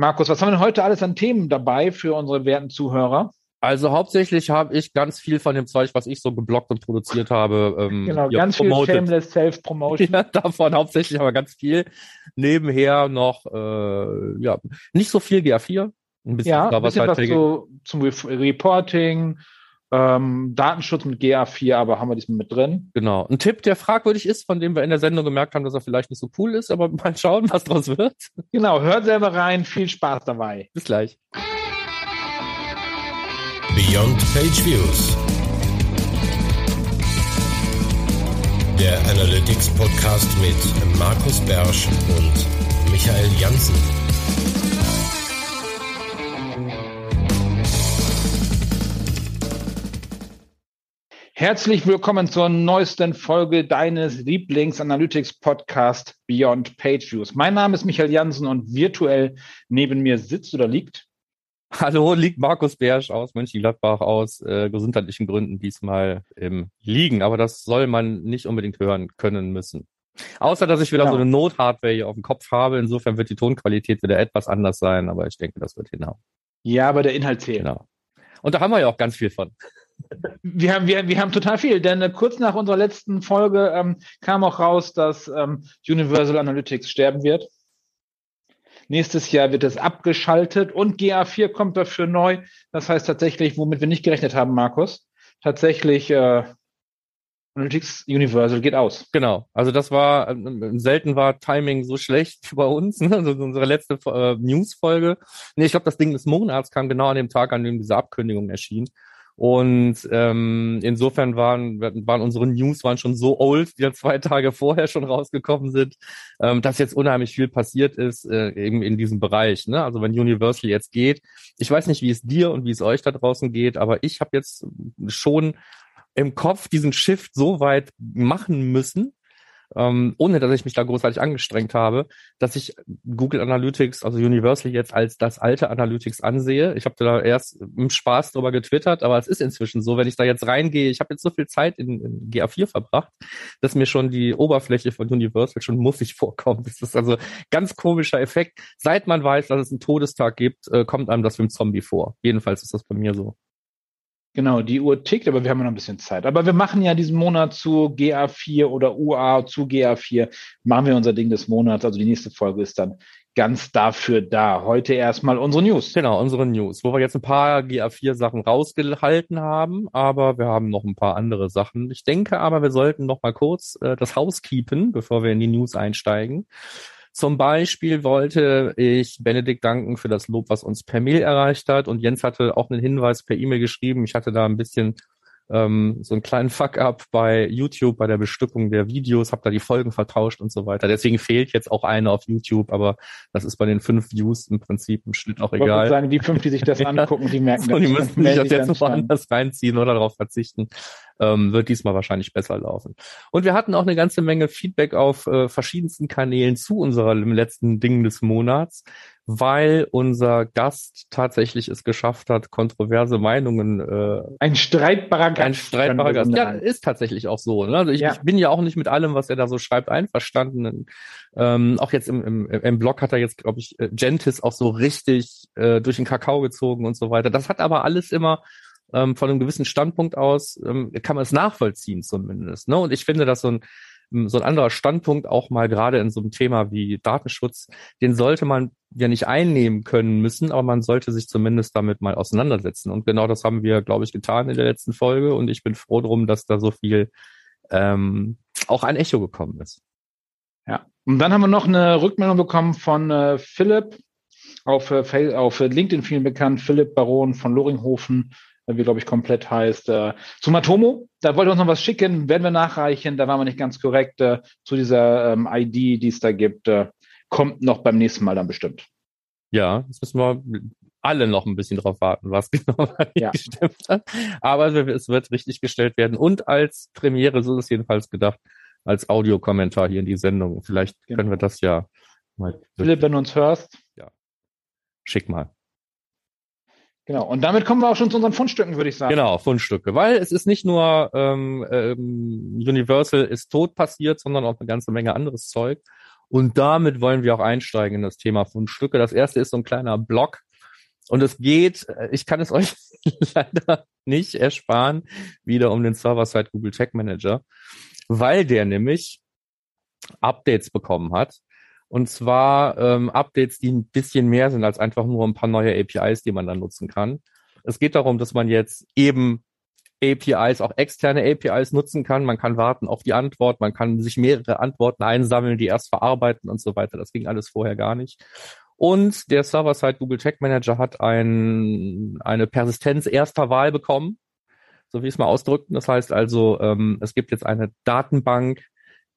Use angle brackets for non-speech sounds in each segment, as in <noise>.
Markus, was haben wir denn heute alles an Themen dabei für unsere werten Zuhörer? Also hauptsächlich habe ich ganz viel von dem Zeug, was ich so geblockt und produziert habe. Ähm, genau, ganz promoted. viel Shameless Self-Promotion. <laughs> Ja, davon hauptsächlich aber ganz viel. Nebenher noch, äh, ja, nicht so viel GA4. Ein bisschen, ja, ein bisschen was, was so zum Reporting, ähm, Datenschutz mit GA4, aber haben wir diesmal mit drin. Genau. Ein Tipp, der fragwürdig ist, von dem wir in der Sendung gemerkt haben, dass er vielleicht nicht so cool ist, aber <laughs> mal schauen, was draus wird. Genau, hört selber rein, viel Spaß dabei. Bis gleich. Beyond Page Views. Der Analytics Podcast mit Markus Bersch und Michael Janssen. Herzlich willkommen zur neuesten Folge deines Lieblings-Analytics-Podcast Beyond Page Views. Mein Name ist Michael Jansen und virtuell neben mir sitzt oder liegt Hallo, liegt Markus Bersch aus Mönchengladbach aus äh, gesundheitlichen Gründen diesmal im Liegen. Aber das soll man nicht unbedingt hören können müssen. Außer, dass ich wieder genau. so eine Nothardware hier auf dem Kopf habe. Insofern wird die Tonqualität wieder etwas anders sein, aber ich denke, das wird hinhauen. Ja, aber der Inhalt zählt. Genau. Und da haben wir ja auch ganz viel von. Wir haben, wir, wir haben total viel, denn äh, kurz nach unserer letzten Folge ähm, kam auch raus, dass ähm, Universal Analytics sterben wird. Nächstes Jahr wird es abgeschaltet und GA4 kommt dafür neu. Das heißt tatsächlich, womit wir nicht gerechnet haben, Markus, tatsächlich äh, Analytics Universal geht aus. Genau. Also das war äh, selten war Timing so schlecht <laughs> bei uns. Ne? Also unsere letzte äh, News-Folge. Nee, ich glaube, das Ding des Monats kam genau an dem Tag, an dem diese Ankündigung erschien. Und ähm, insofern waren, waren unsere News waren schon so old, die ja zwei Tage vorher schon rausgekommen sind, ähm, dass jetzt unheimlich viel passiert ist, äh, eben in diesem Bereich. Ne? Also wenn Universal jetzt geht, ich weiß nicht, wie es dir und wie es euch da draußen geht, aber ich habe jetzt schon im Kopf diesen Shift so weit machen müssen, ähm, ohne dass ich mich da großartig angestrengt habe, dass ich Google Analytics, also Universal jetzt als das alte Analytics ansehe. Ich habe da erst im Spaß drüber getwittert, aber es ist inzwischen so, wenn ich da jetzt reingehe, ich habe jetzt so viel Zeit in, in GA4 verbracht, dass mir schon die Oberfläche von Universal schon muffig <laughs> vorkommt. Das ist also ganz komischer Effekt. Seit man weiß, dass es einen Todestag gibt, äh, kommt einem das wie ein Zombie vor. Jedenfalls ist das bei mir so. Genau, die Uhr tickt, aber wir haben noch ein bisschen Zeit. Aber wir machen ja diesen Monat zu GA4 oder UA zu GA4, machen wir unser Ding des Monats. Also die nächste Folge ist dann ganz dafür da. Heute erstmal unsere News. Genau, unsere News, wo wir jetzt ein paar GA4-Sachen rausgehalten haben, aber wir haben noch ein paar andere Sachen. Ich denke aber, wir sollten noch mal kurz äh, das Haus keepen, bevor wir in die News einsteigen. Zum Beispiel wollte ich Benedikt danken für das Lob, was uns per Mail erreicht hat. Und Jens hatte auch einen Hinweis per E-Mail geschrieben. Ich hatte da ein bisschen ähm, so einen kleinen Fuck-up bei YouTube, bei der Bestückung der Videos, habe da die Folgen vertauscht und so weiter. Deswegen fehlt jetzt auch eine auf YouTube, aber das ist bei den fünf Views im Prinzip im Schnitt auch egal. Ich sagen, die fünf, die sich das <laughs> angucken, die merken so, das. Die müssen sich das jetzt woanders reinziehen oder darauf verzichten. Ähm, wird diesmal wahrscheinlich besser laufen. Und wir hatten auch eine ganze Menge Feedback auf äh, verschiedensten Kanälen zu unserem letzten Ding des Monats weil unser Gast tatsächlich es geschafft hat, kontroverse Meinungen. Äh, ein streitbarer Gast. Ein streitbarer Gast. Ja, ist tatsächlich auch so. Ne? Also ich, ja. ich, bin ja auch nicht mit allem, was er da so schreibt, einverstanden. Ähm, auch jetzt im, im, im Blog hat er jetzt, glaube ich, äh, Gentis auch so richtig äh, durch den Kakao gezogen und so weiter. Das hat aber alles immer ähm, von einem gewissen Standpunkt aus, ähm, kann man es nachvollziehen zumindest. Ne? Und ich finde, dass so ein so ein anderer Standpunkt auch mal gerade in so einem Thema wie Datenschutz, den sollte man ja nicht einnehmen können müssen, aber man sollte sich zumindest damit mal auseinandersetzen. Und genau das haben wir, glaube ich, getan in der letzten Folge. Und ich bin froh drum, dass da so viel ähm, auch ein Echo gekommen ist. Ja, und dann haben wir noch eine Rückmeldung bekommen von äh, Philipp auf, äh, auf LinkedIn vielen bekannt, Philipp Baron von Loringhofen wie glaube ich komplett heißt. Äh, zu Matomo, da wollte uns noch was schicken, werden wir nachreichen, da waren wir nicht ganz korrekt äh, zu dieser ähm, ID, die es da gibt. Äh, kommt noch beim nächsten Mal dann bestimmt. Ja, jetzt müssen wir alle noch ein bisschen drauf warten, was <laughs> genau ja. gestimmt hat. Aber es wird richtig gestellt werden und als Premiere, so ist es jedenfalls gedacht, als Audiokommentar hier in die Sendung. Vielleicht genau. können wir das ja mal. Philipp, wenn du uns hörst. Ja. Schick mal. Genau, und damit kommen wir auch schon zu unseren Fundstücken, würde ich sagen. Genau, Fundstücke, weil es ist nicht nur ähm, ähm, Universal ist tot passiert, sondern auch eine ganze Menge anderes Zeug. Und damit wollen wir auch einsteigen in das Thema Fundstücke. Das erste ist so ein kleiner Block. Und es geht, äh, ich kann es <laughs> euch leider nicht ersparen, wieder um den Server-Side Google Tag Manager, weil der nämlich Updates bekommen hat. Und zwar ähm, Updates, die ein bisschen mehr sind als einfach nur ein paar neue APIs, die man dann nutzen kann. Es geht darum, dass man jetzt eben APIs, auch externe APIs nutzen kann. Man kann warten auf die Antwort, man kann sich mehrere Antworten einsammeln, die erst verarbeiten und so weiter. Das ging alles vorher gar nicht. Und der Server-Side Google Tag Manager hat ein, eine Persistenz erster Wahl bekommen, so wie ich es mal ausdrückten. Das heißt also, ähm, es gibt jetzt eine Datenbank,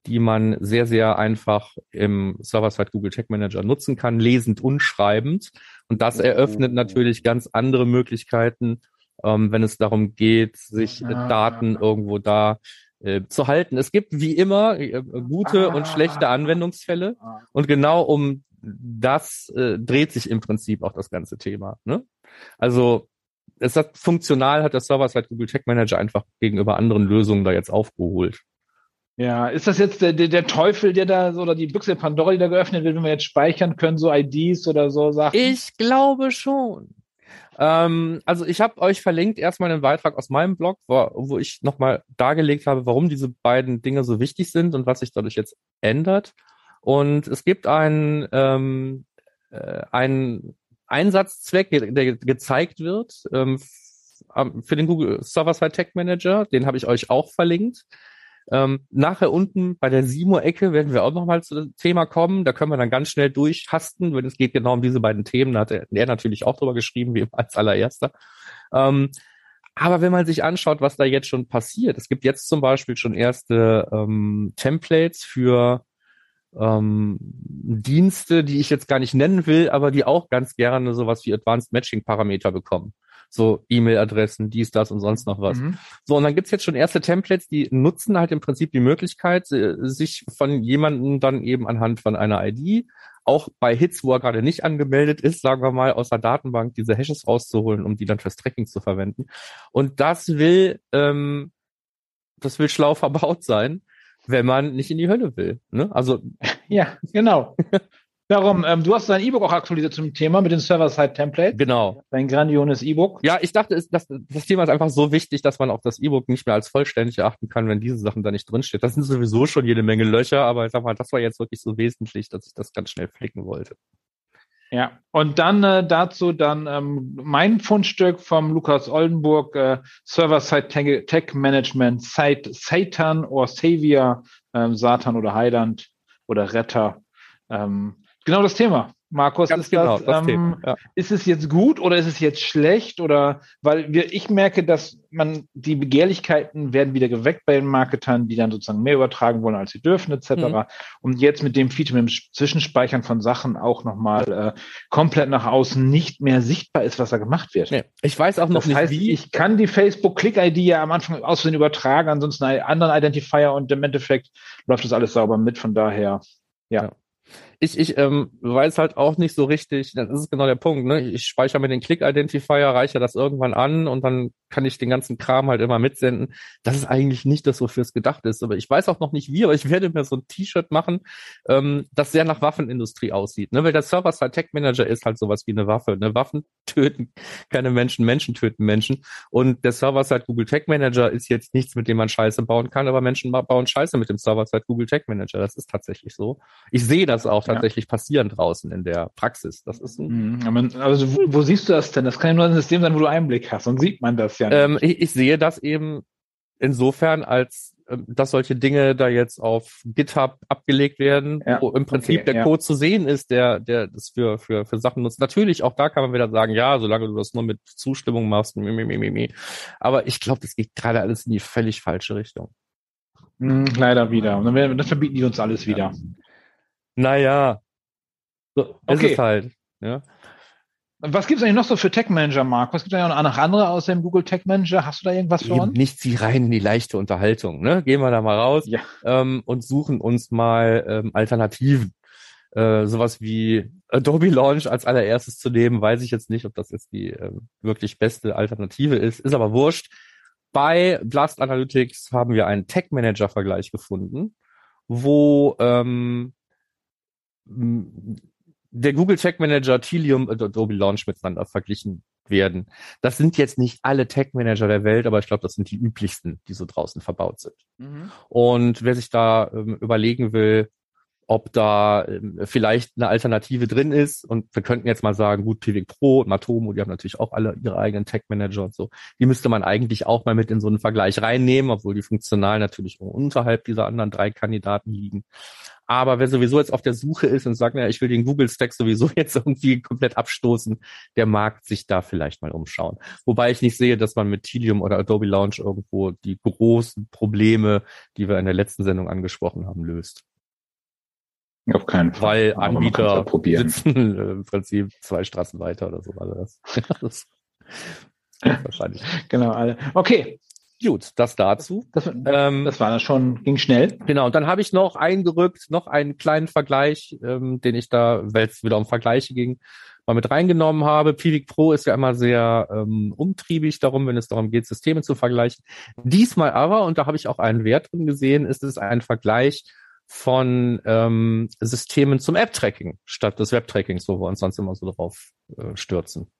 die man sehr, sehr einfach im Server-Side Google Tag Manager nutzen kann, lesend und schreibend. Und das eröffnet natürlich ganz andere Möglichkeiten, ähm, wenn es darum geht, sich ah. Daten irgendwo da äh, zu halten. Es gibt wie immer äh, gute ah. und schlechte Anwendungsfälle. Und genau um das äh, dreht sich im Prinzip auch das ganze Thema. Ne? Also es hat funktional hat der Server-Side Google Tag Manager einfach gegenüber anderen Lösungen da jetzt aufgeholt. Ja, ist das jetzt der, der, der Teufel, der da so, oder die Büchse Pandora, die da geöffnet wird, wenn wir jetzt speichern können, so IDs oder so Sachen? Ich glaube schon. Ähm, also ich habe euch verlinkt erstmal einen Beitrag aus meinem Blog, wo, wo ich nochmal dargelegt habe, warum diese beiden Dinge so wichtig sind und was sich dadurch jetzt ändert. Und es gibt einen, ähm, äh, einen Einsatzzweck, der gezeigt wird ähm, für den Google Server-Side Tag Manager. Den habe ich euch auch verlinkt. Ähm, nachher unten bei der Simo-Ecke werden wir auch nochmal zu dem Thema kommen. Da können wir dann ganz schnell durchhasten, wenn es geht genau um diese beiden Themen. Da hat er, natürlich auch drüber geschrieben, wie als allererster. Ähm, aber wenn man sich anschaut, was da jetzt schon passiert, es gibt jetzt zum Beispiel schon erste ähm, Templates für ähm, Dienste, die ich jetzt gar nicht nennen will, aber die auch ganz gerne sowas wie Advanced Matching Parameter bekommen so E-Mail-Adressen, dies, das und sonst noch was. Mhm. So, und dann gibt's jetzt schon erste Templates, die nutzen halt im Prinzip die Möglichkeit, äh, sich von jemandem dann eben anhand von einer ID, auch bei Hits, wo er gerade nicht angemeldet ist, sagen wir mal, aus der Datenbank diese Hashes rauszuholen, um die dann fürs Tracking zu verwenden. Und das will, ähm, das will schlau <laughs> verbaut sein, wenn man nicht in die Hölle will. Ne? Also ja, genau. <laughs> Darum, ähm, du hast dein E-Book auch aktualisiert zum Thema mit den Server-Side-Templates. Genau. Dein grandiones E-Book. Ja, ich dachte, das, das Thema ist einfach so wichtig, dass man auch das E-Book nicht mehr als vollständig erachten kann, wenn diese Sachen da nicht drinsteht. Das sind sowieso schon jede Menge Löcher, aber ich sag mal, das war jetzt wirklich so wesentlich, dass ich das ganz schnell flicken wollte. Ja, und dann äh, dazu dann ähm, mein Fundstück vom Lukas Oldenburg, äh, Server-Side Tech Management, Satan oder Savior, ähm, Satan oder Heiland oder Retter. Ähm, genau das Thema. Markus, Ganz ist, genau, das, das ähm, Thema, ja. ist es jetzt gut oder ist es jetzt schlecht? Oder weil wir, ich merke, dass man die Begehrlichkeiten werden wieder geweckt bei den Marketern, die dann sozusagen mehr übertragen wollen, als sie dürfen, etc. Mhm. Und jetzt mit dem Feature, mit dem Zwischenspeichern von Sachen auch nochmal äh, komplett nach außen nicht mehr sichtbar ist, was da gemacht wird. Nee, ich weiß auch noch das nicht, heißt, wie. Ich kann die Facebook-Click-ID ja am Anfang aussehen übertragen, ansonsten einen anderen Identifier und im Endeffekt läuft das alles sauber mit. Von daher, ja. ja ich, ich ähm, weiß halt auch nicht so richtig, das ist genau der Punkt, ne? Ich speichere mir den Click-Identifier, reiche das irgendwann an und dann kann ich den ganzen Kram halt immer mitsenden. Das ist eigentlich nicht das, wofür es gedacht ist. Aber ich weiß auch noch nicht wie, aber ich werde mir so ein T-Shirt machen, ähm, das sehr nach Waffenindustrie aussieht. Ne? Weil der Server-Side Tech Manager ist halt sowas wie eine Waffe. Ne? Waffen <laughs> töten keine Menschen, Menschen töten Menschen. Und der Server-Side Google Tech Manager ist jetzt nichts, mit dem man Scheiße bauen kann, aber Menschen bauen Scheiße mit dem Server-Side Google Tech Manager. Das ist tatsächlich so. Ich sehe das auch tatsächlich ja. passieren draußen in der Praxis. Das ist ein mhm, also wo, wo siehst du das denn? Das kann ja nur ein System sein, wo du Einblick hast. Dann sieht man das ja ja ähm, ich, ich, sehe das eben insofern, als äh, dass solche Dinge da jetzt auf GitHub abgelegt werden, ja, wo im Prinzip okay, der ja. Code zu sehen ist, der, der das für, für, für Sachen nutzt. Natürlich, auch da kann man wieder sagen, ja, solange du das nur mit Zustimmung machst, mi, mi, mi, mi. aber ich glaube, das geht gerade alles in die völlig falsche Richtung. Hm, leider wieder. Und dann, dann verbieten die uns alles wieder. Ja. Naja, so okay. ist es halt. Ja. Was gibt es eigentlich noch so für Tech Manager, Mark? Was gibt es eigentlich noch andere außer dem Google Tech Manager? Hast du da irgendwas für uns? Nicht sie rein in die leichte Unterhaltung. Ne? Gehen wir da mal raus ja. ähm, und suchen uns mal ähm, Alternativen. Äh, sowas wie Adobe Launch als allererstes zu nehmen, weiß ich jetzt nicht, ob das jetzt die äh, wirklich beste Alternative ist. Ist aber wurscht. Bei Blast Analytics haben wir einen Tech Manager Vergleich gefunden, wo ähm, der Google Tag Manager, Tilium und Adobe Launch miteinander verglichen werden. Das sind jetzt nicht alle Tag Manager der Welt, aber ich glaube, das sind die üblichsten, die so draußen verbaut sind. Mhm. Und wer sich da ähm, überlegen will, ob da ähm, vielleicht eine Alternative drin ist. Und wir könnten jetzt mal sagen, gut, Pivik Pro und Matomo, die haben natürlich auch alle ihre eigenen Tech-Manager und so. Die müsste man eigentlich auch mal mit in so einen Vergleich reinnehmen, obwohl die funktional natürlich unterhalb dieser anderen drei Kandidaten liegen. Aber wer sowieso jetzt auf der Suche ist und sagt, naja, ich will den Google-Stack sowieso <laughs> jetzt irgendwie komplett abstoßen, der mag sich da vielleicht mal umschauen. Wobei ich nicht sehe, dass man mit Tilium oder Adobe Launch irgendwo die großen Probleme, die wir in der letzten Sendung angesprochen haben, löst. Auf keinen Fall. Weil Anbieter sitzen äh, im Prinzip zwei Straßen weiter oder so. Also das, <laughs> das, das wahrscheinlich. Genau, alle. Okay. Gut, das dazu. Das, ähm, das war das schon, ging schnell. Genau, und dann habe ich noch eingerückt, noch einen kleinen Vergleich, ähm, den ich da, weil es wieder um Vergleiche ging, mal mit reingenommen habe. Pivik Pro ist ja immer sehr ähm, umtriebig darum, wenn es darum geht, Systeme zu vergleichen. Diesmal aber, und da habe ich auch einen Wert drin gesehen, ist es ein Vergleich von ähm, Systemen zum App-Tracking statt des Web-Trackings, wo wir uns sonst immer so drauf äh, stürzen.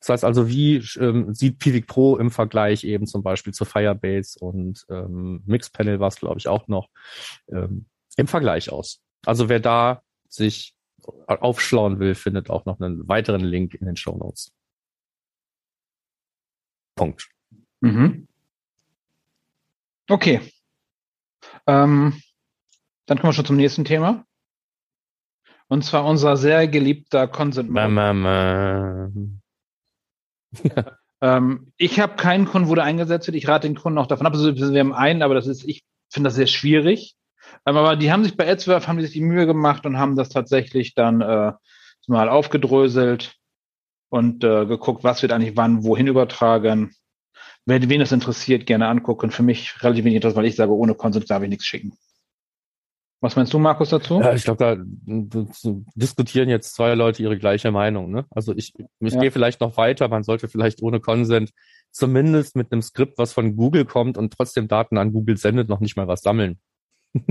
Das heißt also, wie ähm, sieht Pivik Pro im Vergleich eben zum Beispiel zu Firebase und ähm, Mixpanel war es, glaube ich, auch noch ähm, im Vergleich aus. Also wer da sich aufschlauen will, findet auch noch einen weiteren Link in den Show Notes. Punkt. Mhm. Okay. Ähm, dann kommen wir schon zum nächsten Thema. Und zwar unser sehr geliebter Consent Mode. <laughs> ähm, ich habe keinen Kunden, wo der eingesetzt wird. Ich rate den Kunden auch davon ab. Also wir haben einen, aber das ist, ich finde das sehr schwierig. Ähm, aber die haben sich bei AdSwerve, haben die sich die Mühe gemacht und haben das tatsächlich dann äh, mal aufgedröselt und äh, geguckt, was wird eigentlich wann, wohin übertragen. Wer, wen das interessiert, gerne angucken. Für mich relativ wenig interessant, weil ich sage, ohne Consent darf ich nichts schicken. Was meinst du, Markus, dazu? Ja, ich glaube, da diskutieren jetzt zwei Leute ihre gleiche Meinung. Ne? Also ich, ich ja. gehe vielleicht noch weiter. Man sollte vielleicht ohne Consent zumindest mit einem Skript, was von Google kommt und trotzdem Daten an Google sendet, noch nicht mal was sammeln. <laughs>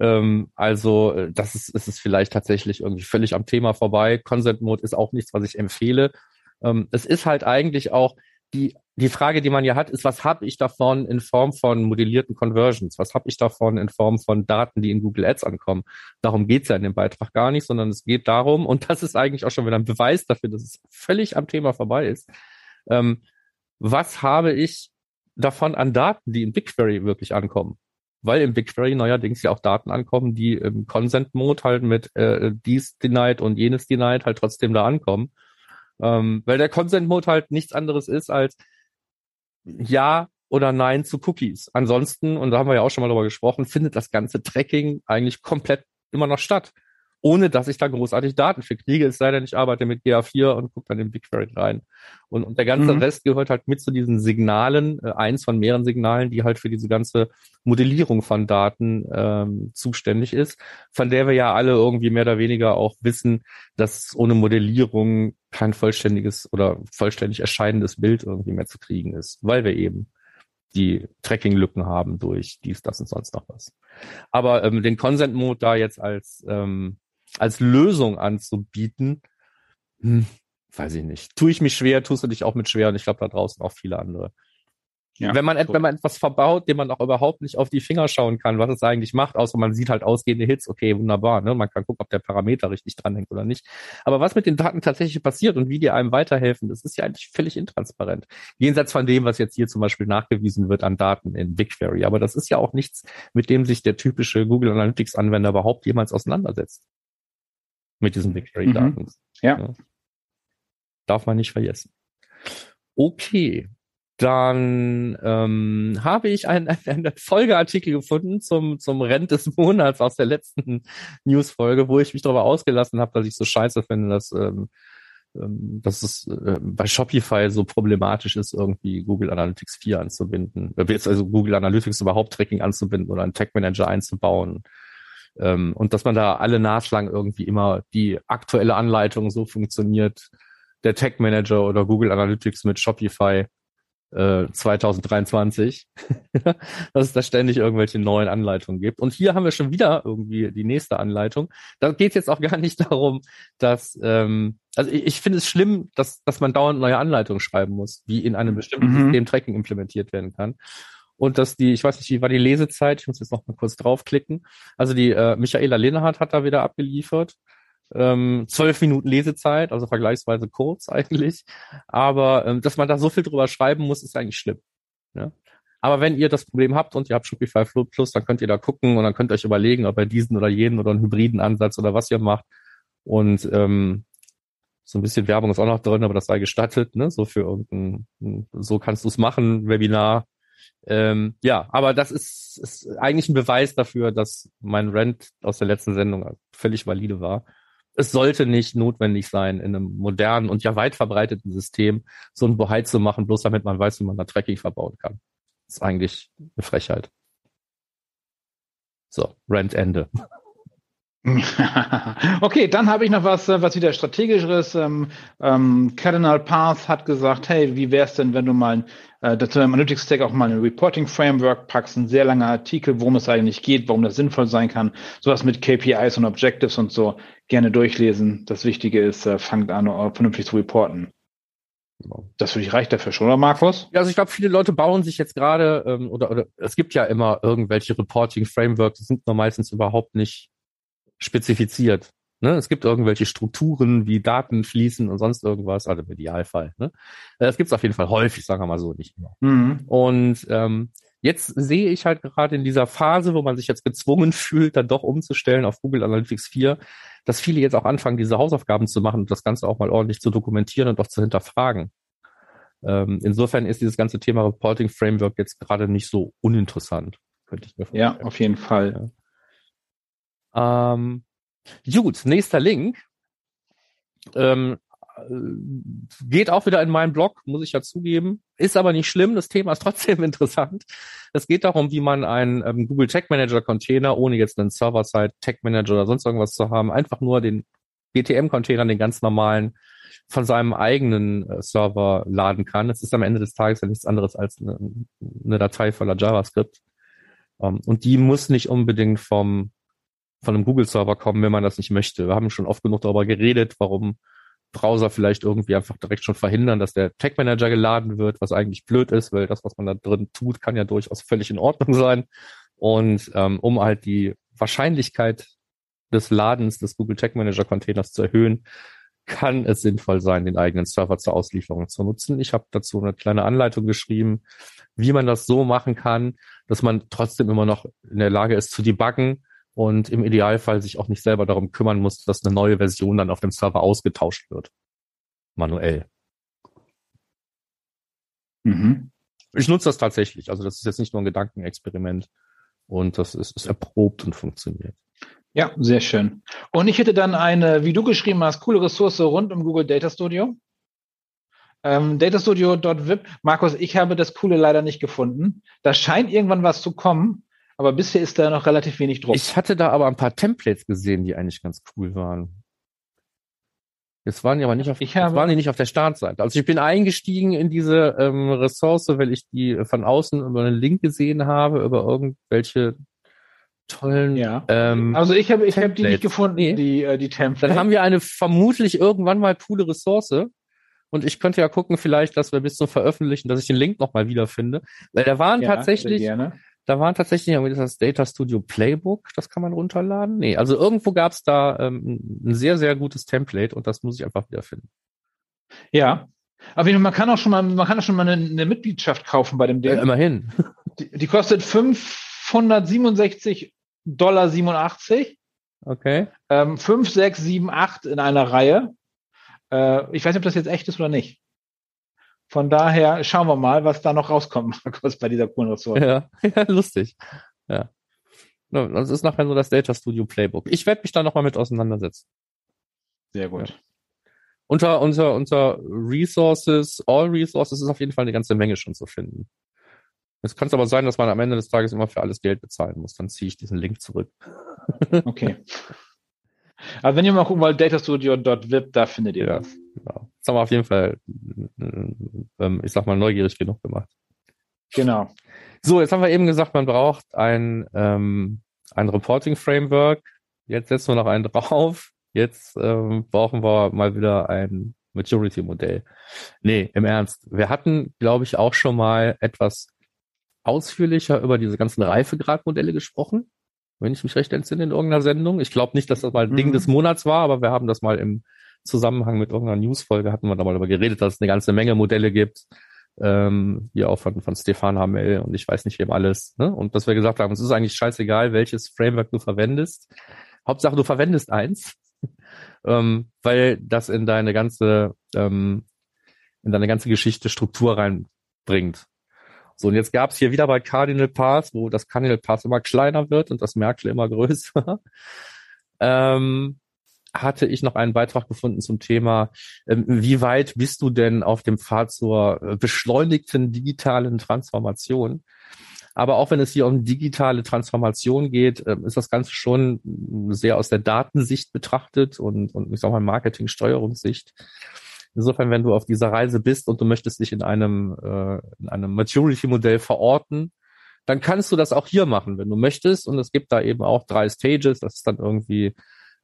ähm, also äh, das ist, ist es vielleicht tatsächlich irgendwie völlig am Thema vorbei. Consent Mode ist auch nichts, was ich empfehle. Ähm, es ist halt eigentlich auch die die Frage, die man ja hat, ist, was habe ich davon in Form von modellierten Conversions? Was habe ich davon in Form von Daten, die in Google Ads ankommen? Darum geht's ja in dem Beitrag gar nicht, sondern es geht darum, und das ist eigentlich auch schon wieder ein Beweis dafür, dass es völlig am Thema vorbei ist. Ähm, was habe ich davon an Daten, die in BigQuery wirklich ankommen? Weil im BigQuery neuerdings ja auch Daten ankommen, die im Consent-Mode halt mit äh, dies denied und jenes denied halt trotzdem da ankommen. Ähm, weil der Consent-Mode halt nichts anderes ist als ja oder Nein zu Cookies. Ansonsten, und da haben wir ja auch schon mal drüber gesprochen, findet das ganze Tracking eigentlich komplett immer noch statt ohne dass ich da großartig Daten für kriege. Es sei denn, ich arbeite mit GA4 und gucke dann in BigQuery rein. Und, und der ganze mhm. Rest gehört halt mit zu diesen Signalen, äh, eins von mehreren Signalen, die halt für diese ganze Modellierung von Daten ähm, zuständig ist, von der wir ja alle irgendwie mehr oder weniger auch wissen, dass ohne Modellierung kein vollständiges oder vollständig erscheinendes Bild irgendwie mehr zu kriegen ist, weil wir eben die Tracking-Lücken haben durch dies, das und sonst noch was. Aber ähm, den Consent-Mode da jetzt als ähm, als Lösung anzubieten, hm, weiß ich nicht. Tue ich mich schwer, tust du dich auch mit schwer und ich glaube da draußen auch viele andere. Ja, wenn man, so. wenn man etwas verbaut, dem man auch überhaupt nicht auf die Finger schauen kann, was es eigentlich macht, außer man sieht halt ausgehende Hits, okay, wunderbar, ne? Man kann gucken, ob der Parameter richtig dranhängt oder nicht. Aber was mit den Daten tatsächlich passiert und wie die einem weiterhelfen, das ist ja eigentlich völlig intransparent. Jenseits von dem, was jetzt hier zum Beispiel nachgewiesen wird an Daten in BigQuery. Aber das ist ja auch nichts, mit dem sich der typische Google Analytics Anwender überhaupt jemals auseinandersetzt mit diesen BigQuery-Daten. Mhm. Ja. ja. Darf man nicht vergessen. Okay. Dann ähm, habe ich einen, <laughs> einen Folgeartikel gefunden zum, zum Rent des Monats aus der letzten Newsfolge, wo ich mich darüber ausgelassen habe, dass ich so scheiße finde, dass, ähm, ähm, dass es äh, bei Shopify so problematisch ist, irgendwie Google Analytics 4 anzubinden. Äh, also Google Analytics überhaupt Tracking anzubinden oder einen Tag Manager einzubauen. Ähm, und dass man da alle nachschlagen irgendwie immer die aktuelle Anleitung so funktioniert, der Tag Manager oder Google Analytics mit Shopify. Äh, 2023, <laughs> dass es da ständig irgendwelche neuen Anleitungen gibt. Und hier haben wir schon wieder irgendwie die nächste Anleitung. Da geht es jetzt auch <laughs> gar nicht darum, dass, ähm, also ich, ich finde es schlimm, dass, dass man dauernd neue Anleitungen schreiben muss, wie in einem bestimmten mhm. System Tracking implementiert werden kann. Und dass die, ich weiß nicht, wie war die Lesezeit, ich muss jetzt noch mal kurz draufklicken. Also die äh, Michaela Lehnhardt hat da wieder abgeliefert ähm, zwölf Minuten Lesezeit, also vergleichsweise kurz <laughs> eigentlich. Aber ähm, dass man da so viel drüber schreiben muss, ist eigentlich schlimm. Ja? Aber wenn ihr das Problem habt und ihr habt Shopify Float Plus, dann könnt ihr da gucken und dann könnt ihr euch überlegen, ob ihr diesen oder jenen oder einen hybriden Ansatz oder was ihr macht. Und ähm, so ein bisschen Werbung ist auch noch drin, aber das sei gestattet, ne? So für irgendein, so kannst du es machen, Webinar. Ähm, ja, aber das ist, ist eigentlich ein Beweis dafür, dass mein Rant aus der letzten Sendung völlig valide war es sollte nicht notwendig sein, in einem modernen und ja weit verbreiteten System so ein Bohai zu machen, bloß damit man weiß, wie man da Tracking verbauen kann. Das ist eigentlich eine Frechheit. So, Rent Ende. <laughs> okay, dann habe ich noch was, äh, was wieder strategischeres. Ähm, ähm, Cardinal Path hat gesagt, hey, wie wäre es denn, wenn du mal äh, dazu im Analytics Stack auch mal ein Reporting Framework packst, ein sehr langer Artikel, worum es eigentlich geht, warum das sinnvoll sein kann, sowas mit KPIs und Objectives und so gerne durchlesen. Das Wichtige ist, äh, fangt an, uh, vernünftig zu reporten. Das für dich reicht dafür schon, oder Markus? Ja, also ich glaube, viele Leute bauen sich jetzt gerade, ähm, oder, oder es gibt ja immer irgendwelche Reporting-Frameworks, die sind nur meistens überhaupt nicht spezifiziert. Ne? Es gibt irgendwelche Strukturen wie Daten fließen und sonst irgendwas, also im Idealfall. Ne? Das gibt es auf jeden Fall häufig, sagen wir mal so, nicht immer. Mhm. Und ähm, jetzt sehe ich halt gerade in dieser Phase, wo man sich jetzt gezwungen <laughs> fühlt, dann doch umzustellen auf Google Analytics 4, dass viele jetzt auch anfangen, diese Hausaufgaben zu machen und das Ganze auch mal ordentlich zu dokumentieren und auch zu hinterfragen. Ähm, insofern ist dieses ganze Thema Reporting Framework jetzt gerade nicht so uninteressant, könnte ich mir vorstellen. Ja, auf jeden Fall. Ja. Ähm, gut, nächster Link. Ähm, geht auch wieder in meinen Blog, muss ich ja zugeben. Ist aber nicht schlimm, das Thema ist trotzdem <laughs> interessant. Es geht darum, wie man einen ähm, Google Tag Manager Container, ohne jetzt einen Server-Side Tag Manager oder sonst irgendwas zu haben, einfach nur den GTM-Container, den ganz normalen, von seinem eigenen äh, Server laden kann. Es ist am Ende des Tages ja nichts anderes als eine, eine Datei voller JavaScript. Ähm, und die muss nicht unbedingt vom von einem Google-Server kommen, wenn man das nicht möchte. Wir haben schon oft genug darüber geredet, warum Browser vielleicht irgendwie einfach direkt schon verhindern, dass der Tag Manager geladen wird, was eigentlich blöd ist, weil das, was man da drin tut, kann ja durchaus völlig in Ordnung sein. Und ähm, um halt die Wahrscheinlichkeit des Ladens des Google Tag Manager Containers zu erhöhen, kann es sinnvoll sein, den eigenen Server zur Auslieferung zu nutzen. Ich habe dazu eine kleine Anleitung geschrieben, wie man das so machen kann, dass man trotzdem immer noch in der Lage ist zu debuggen und im Idealfall sich auch nicht selber darum kümmern muss, dass eine neue Version dann auf dem Server ausgetauscht wird. Manuell. Mhm. Ich nutze das tatsächlich. Also das ist jetzt nicht nur ein Gedankenexperiment und das ist, ist erprobt und funktioniert. Ja, sehr schön. Und ich hätte dann eine, wie du geschrieben hast, coole Ressource rund um Google Data Studio. Ähm, datastudio.vip. Markus, ich habe das Coole leider nicht gefunden. Da scheint irgendwann was zu kommen aber bisher ist da noch relativ wenig drauf. Ich hatte da aber ein paar Templates gesehen, die eigentlich ganz cool waren. Jetzt waren die aber nicht auf, ich habe, waren die nicht auf der Startseite. Also ich bin eingestiegen in diese ähm, Ressource, weil ich die von außen über einen Link gesehen habe, über irgendwelche tollen. Ja. Ähm, also ich habe ich habe die nicht gefunden, nee. die äh, die Templates. Dann haben wir eine vermutlich irgendwann mal coole Ressource. Und ich könnte ja gucken, vielleicht, dass wir bis zum Veröffentlichen, dass ich den Link nochmal wiederfinde. Weil da waren ja, tatsächlich, da waren tatsächlich irgendwie das Data Studio Playbook, das kann man runterladen. Nee, also irgendwo gab es da ähm, ein sehr, sehr gutes Template und das muss ich einfach wiederfinden. Ja. Aber man kann auch schon mal, man kann auch schon mal eine, eine Mitgliedschaft kaufen bei dem Ding. Ja, immerhin. Die, die kostet 567 Dollar 87. Okay. Ähm, 5, 6, 7, 8 in einer Reihe. Äh, ich weiß nicht, ob das jetzt echt ist oder nicht. Von daher schauen wir mal, was da noch rauskommt, <laughs> Markus, bei dieser coolen Ressource. Ja, <laughs> ja lustig. Ja. Das ist nachher so das Data Studio Playbook. Ich werde mich da nochmal mit auseinandersetzen. Sehr gut. Ja. Unter, unter, unter Resources, All Resources ist auf jeden Fall eine ganze Menge schon zu finden. Es kann aber sein, dass man am Ende des Tages immer für alles Geld bezahlen muss. Dann ziehe ich diesen Link zurück. Okay. <laughs> Aber wenn ihr mal gucken wollt, datastudio.vip, da findet ihr das. Genau. Das haben wir auf jeden Fall, ähm, ich sag mal, neugierig genug gemacht. Genau. So, jetzt haben wir eben gesagt, man braucht ein, ähm, ein Reporting-Framework. Jetzt setzen wir noch einen drauf. Jetzt ähm, brauchen wir mal wieder ein Maturity-Modell. Nee, im Ernst. Wir hatten, glaube ich, auch schon mal etwas ausführlicher über diese ganzen Reifegradmodelle gesprochen, wenn ich mich recht entsinne in irgendeiner Sendung. Ich glaube nicht, dass das mal ein mhm. Ding des Monats war, aber wir haben das mal im Zusammenhang mit irgendeiner Newsfolge hatten wir da mal darüber geredet, dass es eine ganze Menge Modelle gibt, ähm, hier auch von, von Stefan Hamel und ich weiß nicht wem alles. Ne? Und dass wir gesagt haben, es ist eigentlich scheißegal, welches Framework du verwendest. Hauptsache, du verwendest eins, <laughs> ähm, weil das in deine ganze, ähm, in deine ganze Geschichte Struktur reinbringt. So, und jetzt gab es hier wieder bei Cardinal Path, wo das Cardinal Path immer kleiner wird und das Merkle immer größer, <laughs> ähm, hatte ich noch einen Beitrag gefunden zum Thema, ähm, wie weit bist du denn auf dem Pfad zur äh, beschleunigten digitalen Transformation? Aber auch wenn es hier um digitale Transformation geht, ähm, ist das Ganze schon sehr aus der Datensicht betrachtet und, und ich sag mal Marketing-Steuerungssicht. Insofern, wenn du auf dieser Reise bist und du möchtest dich in einem, äh, in einem Maturity-Modell verorten, dann kannst du das auch hier machen, wenn du möchtest. Und es gibt da eben auch drei Stages. Das ist dann irgendwie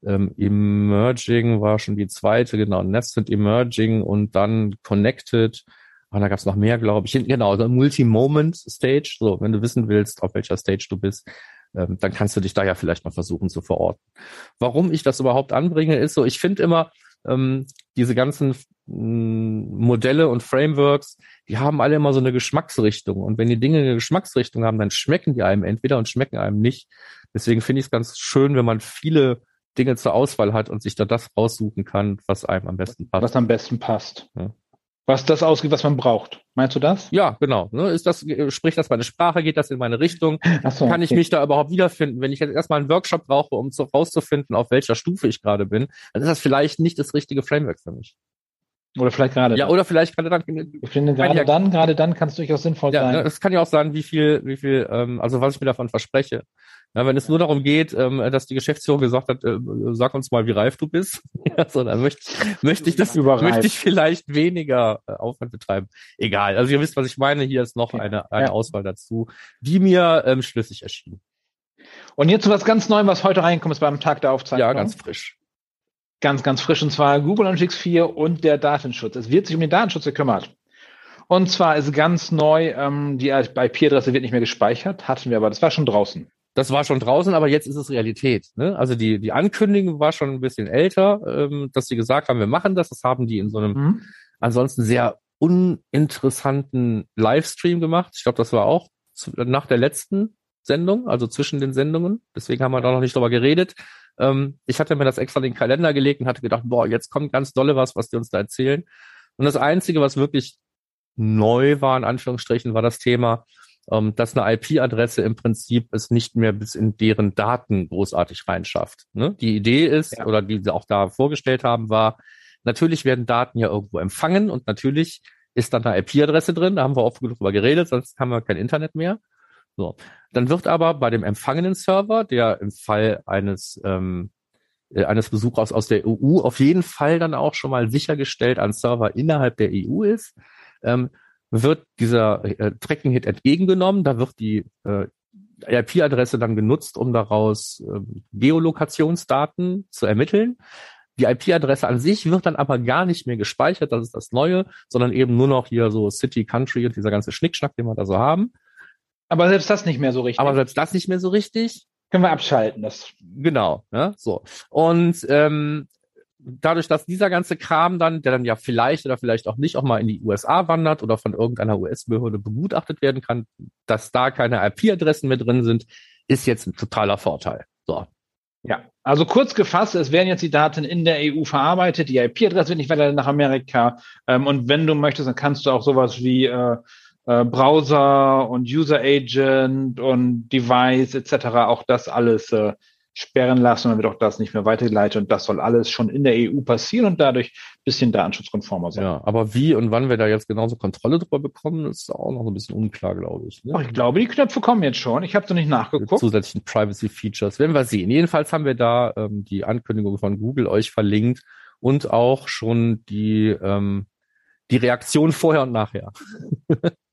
ähm, Emerging war schon die zweite, genau, Nested Emerging und dann Connected. Und da gab es noch mehr, glaube ich. Genau, also Multi-Moment Stage. So, wenn du wissen willst, auf welcher Stage du bist, ähm, dann kannst du dich da ja vielleicht mal versuchen zu verorten. Warum ich das überhaupt anbringe, ist so, ich finde immer, ähm, diese ganzen mm, Modelle und Frameworks, die haben alle immer so eine Geschmacksrichtung. Und wenn die Dinge eine Geschmacksrichtung haben, dann schmecken die einem entweder und schmecken einem nicht. Deswegen finde ich es ganz schön, wenn man viele Dinge zur Auswahl hat und sich da das raussuchen kann, was einem am besten passt. Was am besten passt. Ja. Was das ausgeht, was man braucht. Meinst du das? Ja, genau. Ne, ist das, spricht das meine Sprache? Geht das in meine Richtung? So, Kann ich mich da überhaupt wiederfinden? Wenn ich jetzt erstmal einen Workshop brauche, um so rauszufinden, auf welcher Stufe ich gerade bin, dann ist das vielleicht nicht das richtige Framework für mich. Oder vielleicht gerade. Ja, oder vielleicht gerade dann. Ich finde gerade ja, dann, gerade dann kann es durchaus sinnvoll ja, sein. Es kann ja auch sein, wie viel, wie viel, ähm, also was ich mir davon verspreche. Ja, wenn es nur darum geht, ähm, dass die Geschäftsführung gesagt hat, äh, sag uns mal, wie reif du bist, <laughs> ja, so, dann möchte, möchte ich das, möchte ich vielleicht weniger äh, Aufwand betreiben. Egal. Also ihr wisst, was ich meine. Hier ist noch eine, eine ja. Auswahl dazu, die mir ähm, schlüssig erschien. Und jetzt zu was ganz Neuem, was heute reinkommt, ist beim Tag der Aufzeichnung. Ja, ganz frisch. Ganz, ganz frisch, und zwar Google Analytics 4 und der Datenschutz. Es wird sich um den Datenschutz gekümmert. Und zwar ist ganz neu, ähm, die IP-Adresse wird nicht mehr gespeichert, hatten wir aber, das war schon draußen. Das war schon draußen, aber jetzt ist es Realität. Ne? Also die, die Ankündigung war schon ein bisschen älter, ähm, dass sie gesagt haben, wir machen das. Das haben die in so einem mhm. ansonsten sehr uninteressanten Livestream gemacht. Ich glaube, das war auch zu, nach der letzten Sendung, also zwischen den Sendungen. Deswegen haben wir da noch nicht drüber geredet. Ähm, ich hatte mir das extra in den Kalender gelegt und hatte gedacht, boah, jetzt kommt ganz dolle was, was die uns da erzählen. Und das Einzige, was wirklich neu war, in Anführungsstrichen, war das Thema, ähm, dass eine IP-Adresse im Prinzip es nicht mehr bis in deren Daten großartig reinschafft. Ne? Die Idee ist, ja. oder die sie auch da vorgestellt haben, war, natürlich werden Daten ja irgendwo empfangen und natürlich ist dann eine IP-Adresse drin, da haben wir oft genug drüber geredet, sonst haben wir kein Internet mehr. So. Dann wird aber bei dem empfangenen Server, der im Fall eines ähm, äh, eines Besuchers aus der EU auf jeden Fall dann auch schon mal sichergestellt ein Server innerhalb der EU ist, ähm, wird dieser äh, Tracking-Hit entgegengenommen. Da wird die äh, IP-Adresse dann genutzt, um daraus äh, Geolokationsdaten zu ermitteln. Die IP-Adresse an sich wird dann aber gar nicht mehr gespeichert, das ist das Neue, sondern eben nur noch hier so City, Country und dieser ganze Schnickschnack, den wir da so haben. Aber selbst das nicht mehr so richtig. Aber selbst das nicht mehr so richtig. Können wir abschalten. Das genau, ja, so. Und ähm, dadurch, dass dieser ganze Kram dann, der dann ja vielleicht oder vielleicht auch nicht auch mal in die USA wandert oder von irgendeiner US-Behörde begutachtet werden kann, dass da keine IP-Adressen mehr drin sind, ist jetzt ein totaler Vorteil. So. Ja, also kurz gefasst, es werden jetzt die Daten in der EU verarbeitet, die IP-Adresse wird nicht weiter nach Amerika. Ähm, und wenn du möchtest, dann kannst du auch sowas wie äh, äh, Browser und User Agent und Device etc. auch das alles äh, sperren lassen, dann wird auch das nicht mehr weitergeleitet und das soll alles schon in der EU passieren und dadurch bisschen datenschutzkonformer sein. Ja, aber wie und wann wir da jetzt genauso Kontrolle drüber bekommen, ist auch noch ein bisschen unklar, glaube ich. Ne? Ach, ich glaube, die Knöpfe kommen jetzt schon. Ich habe noch nicht nachgeguckt. Zusätzlichen Privacy Features werden wir sehen. Jedenfalls haben wir da ähm, die Ankündigung von Google euch verlinkt und auch schon die, ähm, die Reaktion vorher und nachher. <laughs>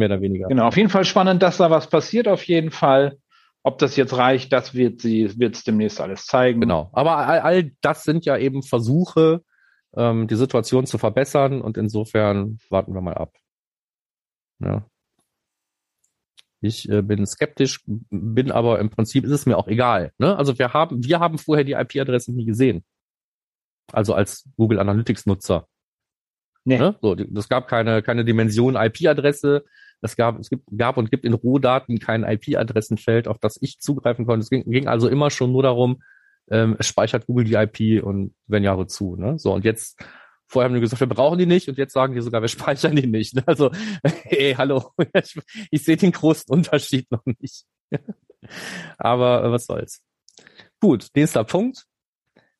Mehr oder weniger. Genau, auf jeden Fall spannend, dass da was passiert, auf jeden Fall. Ob das jetzt reicht, das wird sie, wird es demnächst alles zeigen. Genau. Aber all, all das sind ja eben Versuche, ähm, die Situation zu verbessern und insofern warten wir mal ab. Ja. Ich äh, bin skeptisch, bin aber im Prinzip ist es mir auch egal. Ne? Also wir haben, wir haben vorher die IP-Adresse nie gesehen. Also als Google Analytics Nutzer. Nee. Ne? So, das gab keine, keine Dimension IP-Adresse. Es gab, es gibt, gab und gibt in Rohdaten kein IP-Adressenfeld, auf das ich zugreifen konnte. Es ging, ging also immer schon nur darum, ähm, speichert Google die IP und wenn ja, wozu. Ne? So, und jetzt, vorher haben die gesagt, wir brauchen die nicht und jetzt sagen die sogar, wir <laughs> speichern die nicht. Ne? Also, <laughs> hey, hallo, ich, <laughs> ich sehe den großen Unterschied noch nicht. Aber äh, was soll's. Gut, nächster Punkt.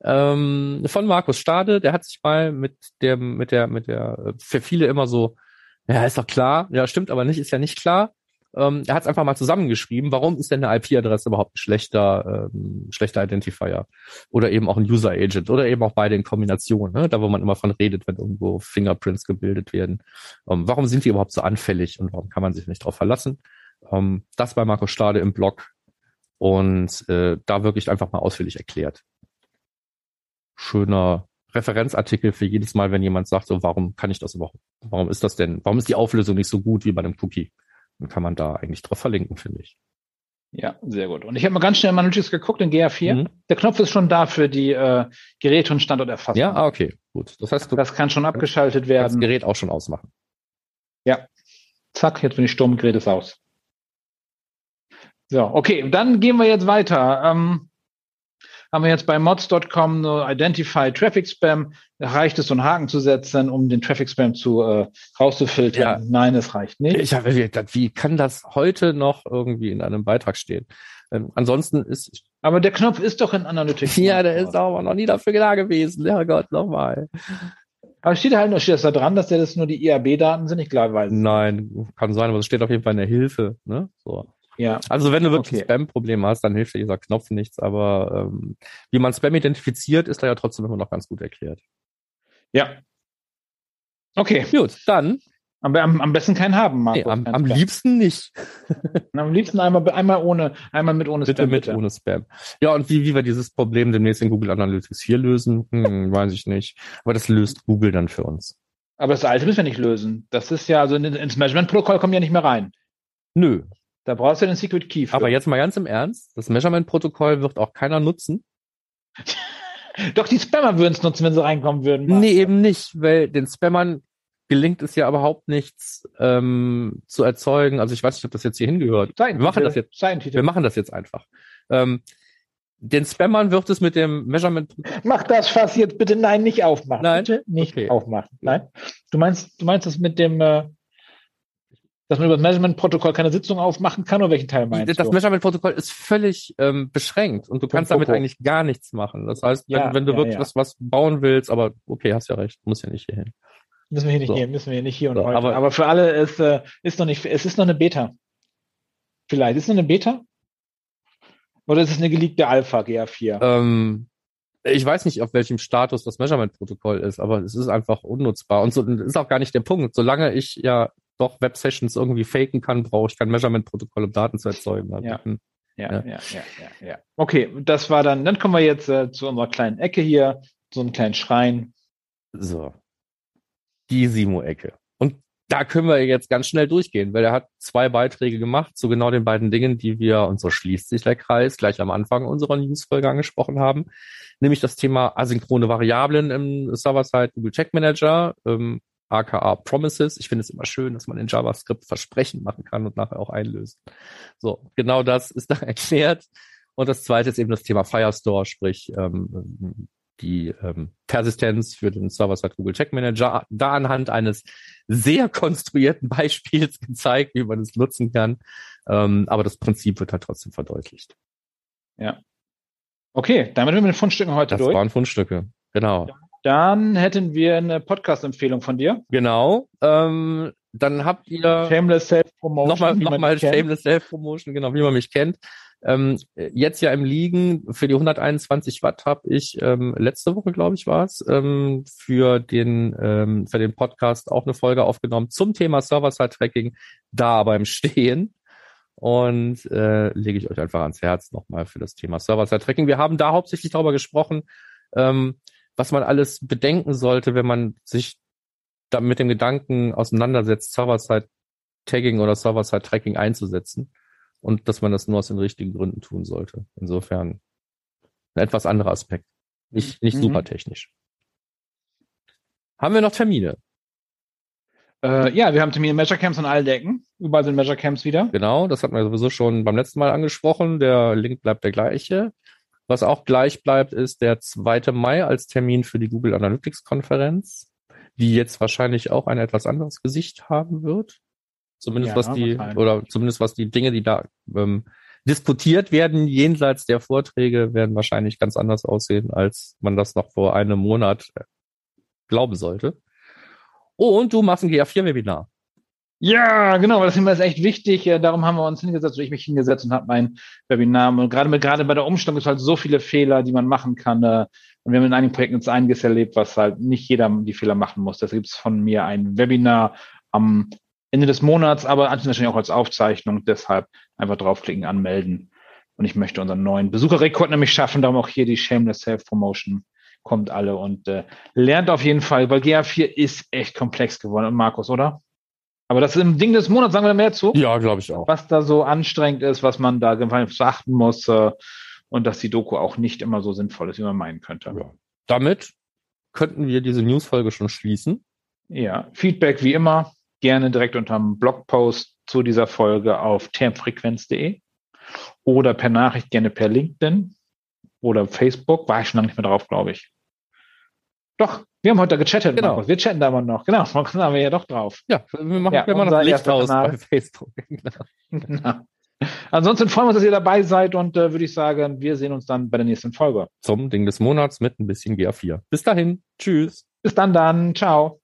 Ähm, von Markus Stade, der hat sich mal mit dem, mit der, mit der, äh, für viele immer so, ja, ist doch klar, ja, stimmt aber nicht, ist ja nicht klar. Ähm, er hat es einfach mal zusammengeschrieben, warum ist denn eine IP-Adresse überhaupt ein schlechter, ähm, schlechter Identifier? Oder eben auch ein User Agent oder eben auch beide in Kombination, ne? da wo man immer von redet, wenn irgendwo Fingerprints gebildet werden. Ähm, warum sind die überhaupt so anfällig und warum kann man sich nicht darauf verlassen? Ähm, das bei Markus Stade im Blog und äh, da wirklich einfach mal ausführlich erklärt. Schöner Referenzartikel für jedes Mal, wenn jemand sagt, so, warum kann ich das überhaupt? Warum ist das denn? Warum ist die Auflösung nicht so gut wie bei einem Cookie? Dann kann man da eigentlich drauf verlinken, finde ich. Ja, sehr gut. Und ich habe mal ganz schnell mal Analytics geguckt in GA4. Mhm. Der Knopf ist schon da für die äh, Geräte und Standorterfassung. Ja, ah, okay, gut. Das heißt, du das kann schon abgeschaltet werden. Das Gerät auch schon ausmachen. Ja. Zack, jetzt bin ich stumm, Gerät ist aus. So, okay, dann gehen wir jetzt weiter. Ähm, haben wir jetzt bei mods.com nur Identify Traffic Spam. Reicht es, so einen Haken zu setzen, um den Traffic Spam zu äh, rauszufiltern? Ja. Nein, es reicht nicht. Ich habe wie kann das heute noch irgendwie in einem Beitrag stehen? Ähm, ansonsten ist aber der Knopf ist doch in Analytics. Ja, der ist aber noch nie dafür da gewesen. Ja Gott, nochmal. Aber steht halt noch, steht das da dran, dass das nur die IAB-Daten sind? Ich glaube, weiß Nein, kann sein, aber es steht auf jeden Fall in der Hilfe. Ne? So. Ja. Also wenn du wirklich okay. Spam-Probleme hast, dann hilft dir dieser Knopf nichts. Aber ähm, wie man Spam identifiziert, ist da ja trotzdem immer noch ganz gut erklärt. Ja. Okay. Gut, dann. Aber am, am besten keinen haben, Marco. Nee, am, am liebsten nicht. <laughs> am liebsten einmal, einmal ohne, einmal mit ohne bitte Spam. Mit bitte mit ohne Spam. Ja, und wie, wie wir dieses Problem demnächst in Google Analytics hier lösen, hm, <laughs> weiß ich nicht. Aber das löst Google dann für uns. Aber das alte müssen wir nicht lösen. Das ist ja, also ins Measurement-Protokoll kommen ja nicht mehr rein. Nö, da brauchst du den Secret Key für. Aber jetzt mal ganz im Ernst, das Measurement-Protokoll wird auch keiner nutzen. <laughs> Doch die Spammer würden es nutzen, wenn sie reinkommen würden. Marc. Nee, eben nicht, weil den Spammern gelingt es ja überhaupt nichts ähm, zu erzeugen. Also ich weiß nicht, ob das jetzt hier hingehört. Wir machen das jetzt. Wir machen das jetzt einfach. Ähm, den Spammern wird es mit dem Measurement. Mach das Fass jetzt bitte nein nicht aufmachen. Nein, bitte nicht okay. aufmachen. Nein. Du meinst, du meinst das mit dem äh, dass man über das Measurement-Protokoll keine Sitzung aufmachen kann oder welchen Teil meinst das du? Measurement-Protokoll ist völlig ähm, beschränkt und du kannst damit eigentlich gar nichts machen. Das heißt, wenn, ja, wenn du ja, wirklich ja. Was, was bauen willst, aber okay, hast ja recht, muss ja nicht hier hin. Müssen wir hier nicht so. hier, müssen wir hier nicht hier und so, heute. Aber, aber für alle ist, äh, ist noch nicht, es ist noch eine Beta. Vielleicht. Ist es noch eine Beta? Oder ist es eine geleakte Alpha GA4? Ähm, ich weiß nicht, auf welchem Status das Measurement-Protokoll ist, aber es ist einfach unnutzbar. Und so ist auch gar nicht der Punkt. Solange ich ja doch Web-Sessions irgendwie faken kann, brauche ich kein Measurement-Protokoll, um Daten zu erzeugen. Ja. Ja, ja, ja, ja, ja. Okay, das war dann, dann kommen wir jetzt äh, zu unserer kleinen Ecke hier, so einem kleinen Schrein. So. Die Simo-Ecke. Und da können wir jetzt ganz schnell durchgehen, weil er hat zwei Beiträge gemacht zu genau den beiden Dingen, die wir, und so schließt sich der Kreis, gleich am Anfang unserer Newsfolge angesprochen haben, nämlich das Thema asynchrone Variablen im Server-Side Google Check Manager. Ähm, aka Promises. Ich finde es immer schön, dass man in JavaScript Versprechen machen kann und nachher auch einlösen. So, genau das ist da <laughs> erklärt. Und das zweite ist eben das Thema Firestore, sprich ähm, die ähm, Persistenz für den Server-Side Google Check Manager, da anhand eines sehr konstruierten <laughs> Beispiels gezeigt, wie man es nutzen kann. Ähm, aber das Prinzip wird halt trotzdem verdeutlicht. Ja. Okay, damit sind wir mit den Fundstücken heute das durch. Das waren Fundstücke, genau. Ja. Dann hätten wir eine Podcast-Empfehlung von dir. Genau. Ähm, dann habt ihr Shameless Self-Promotion. Nochmal, nochmal Shameless Self-Promotion, genau, wie man mich kennt. Ähm, jetzt ja im Liegen für die 121 Watt habe ich ähm, letzte Woche, glaube ich, war es, ähm, für den ähm, für den Podcast auch eine Folge aufgenommen zum Thema Server-Side-Tracking, da aber im Stehen. Und äh, lege ich euch einfach ans Herz nochmal für das Thema Server-Side-Tracking. Wir haben da hauptsächlich darüber gesprochen, ähm, was man alles bedenken sollte, wenn man sich da mit dem Gedanken auseinandersetzt, Server-Side-Tagging oder Server-Side-Tracking einzusetzen und dass man das nur aus den richtigen Gründen tun sollte. Insofern ein etwas anderer Aspekt. Nicht, nicht mhm. super technisch. Haben wir noch Termine? Äh, ja, wir haben Termine Measure Camps an allen Decken. Überall sind Measure Camps wieder. Genau, das hatten wir sowieso schon beim letzten Mal angesprochen. Der Link bleibt der gleiche. Was auch gleich bleibt, ist der 2. Mai als Termin für die Google Analytics Konferenz, die jetzt wahrscheinlich auch ein etwas anderes Gesicht haben wird. Zumindest ja, was die, oder zumindest was die Dinge, die da ähm, diskutiert werden, jenseits der Vorträge, werden wahrscheinlich ganz anders aussehen, als man das noch vor einem Monat äh, glauben sollte. Und du machst ein GA4-Webinar. Ja, genau, das ist echt wichtig. Darum haben wir uns hingesetzt, oder ich mich hingesetzt und habe mein Webinar. Und gerade, mit, gerade bei der Umstellung ist halt so viele Fehler, die man machen kann. Äh, und wir haben in einigen Projekten jetzt einiges erlebt, was halt nicht jeder die Fehler machen muss. Deshalb gibt es von mir ein Webinar am Ende des Monats, aber natürlich auch als Aufzeichnung. Deshalb einfach draufklicken, anmelden. Und ich möchte unseren neuen Besucherrekord nämlich schaffen. Darum auch hier die Shameless Self-Promotion kommt alle und äh, lernt auf jeden Fall, weil GA4 ist echt komplex geworden. Und Markus, oder? Aber das ist im Ding des Monats, sagen wir mehr zu? Ja, glaube ich auch. Was da so anstrengend ist, was man da beachten muss äh, und dass die Doku auch nicht immer so sinnvoll ist, wie man meinen könnte. Ja. Damit könnten wir diese Newsfolge schon schließen. Ja, Feedback wie immer gerne direkt unter dem Blogpost zu dieser Folge auf termfrequenz.de oder per Nachricht gerne per LinkedIn oder Facebook. War ich schon lange nicht mehr drauf, glaube ich. Doch, wir haben heute gechattet, genau. Markus. Wir chatten da aber noch. Genau, <laughs> da haben wir ja doch drauf. Ja, wir machen ja, immer noch Licht aus bei Facebook. <laughs> genau. genau. Ansonsten freuen wir uns, dass ihr dabei seid und äh, würde ich sagen, wir sehen uns dann bei der nächsten Folge. Zum Ding des Monats mit ein bisschen GA4. Bis dahin. Tschüss. Bis dann dann. Ciao.